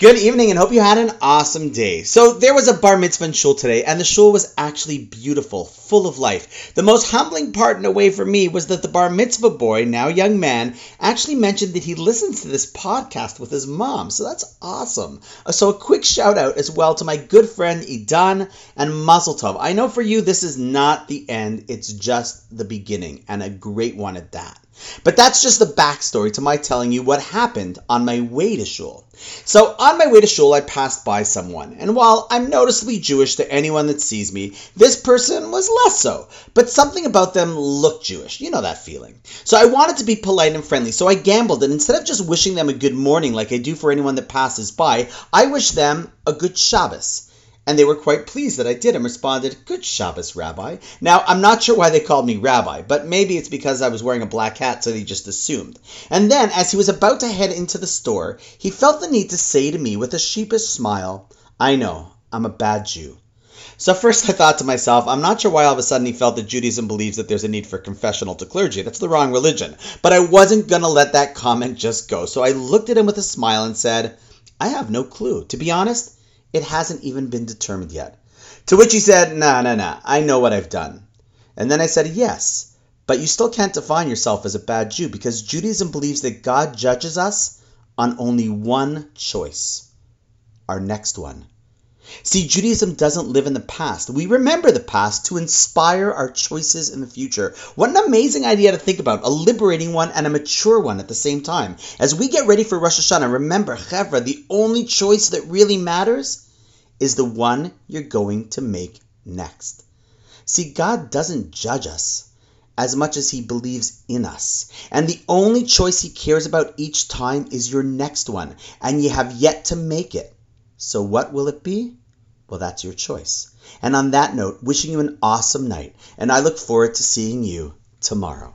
Good evening and hope you had an awesome day. So, there was a bar mitzvah shul today, and the shul was actually beautiful, full of life. The most humbling part in a way for me was that the bar mitzvah boy, now young man, actually mentioned that he listens to this podcast with his mom. So, that's awesome. Uh, so, a quick shout out as well to my good friend Idan and Mazel Tov. I know for you this is not the end, it's just the beginning, and a great one at that. But that's just the backstory to my telling you what happened on my way to shul. So, on my way to shul, I passed by someone, and while I'm noticeably Jewish to anyone that sees me, this person was less so. But something about them looked Jewish. You know that feeling. So, I wanted to be polite and friendly, so I gambled, and instead of just wishing them a good morning like I do for anyone that passes by, I wish them a good Shabbos and they were quite pleased that I did and responded, Good Shabbos, Rabbi. Now, I'm not sure why they called me Rabbi, but maybe it's because I was wearing a black hat, so they just assumed. And then, as he was about to head into the store, he felt the need to say to me with a sheepish smile, I know, I'm a bad Jew. So first I thought to myself, I'm not sure why all of a sudden he felt that Judaism believes that there's a need for confessional to clergy. That's the wrong religion. But I wasn't going to let that comment just go. So I looked at him with a smile and said, I have no clue. To be honest, it hasn't even been determined yet. To which he said, Nah, nah, nah, I know what I've done. And then I said, Yes, but you still can't define yourself as a bad Jew because Judaism believes that God judges us on only one choice our next one. See, Judaism doesn't live in the past. We remember the past to inspire our choices in the future. What an amazing idea to think about, a liberating one and a mature one at the same time. As we get ready for Rosh Hashanah, remember, Chevra, the only choice that really matters is the one you're going to make next. See, God doesn't judge us as much as he believes in us. And the only choice he cares about each time is your next one, and you have yet to make it. So, what will it be? Well, that's your choice. And on that note, wishing you an awesome night, and I look forward to seeing you tomorrow.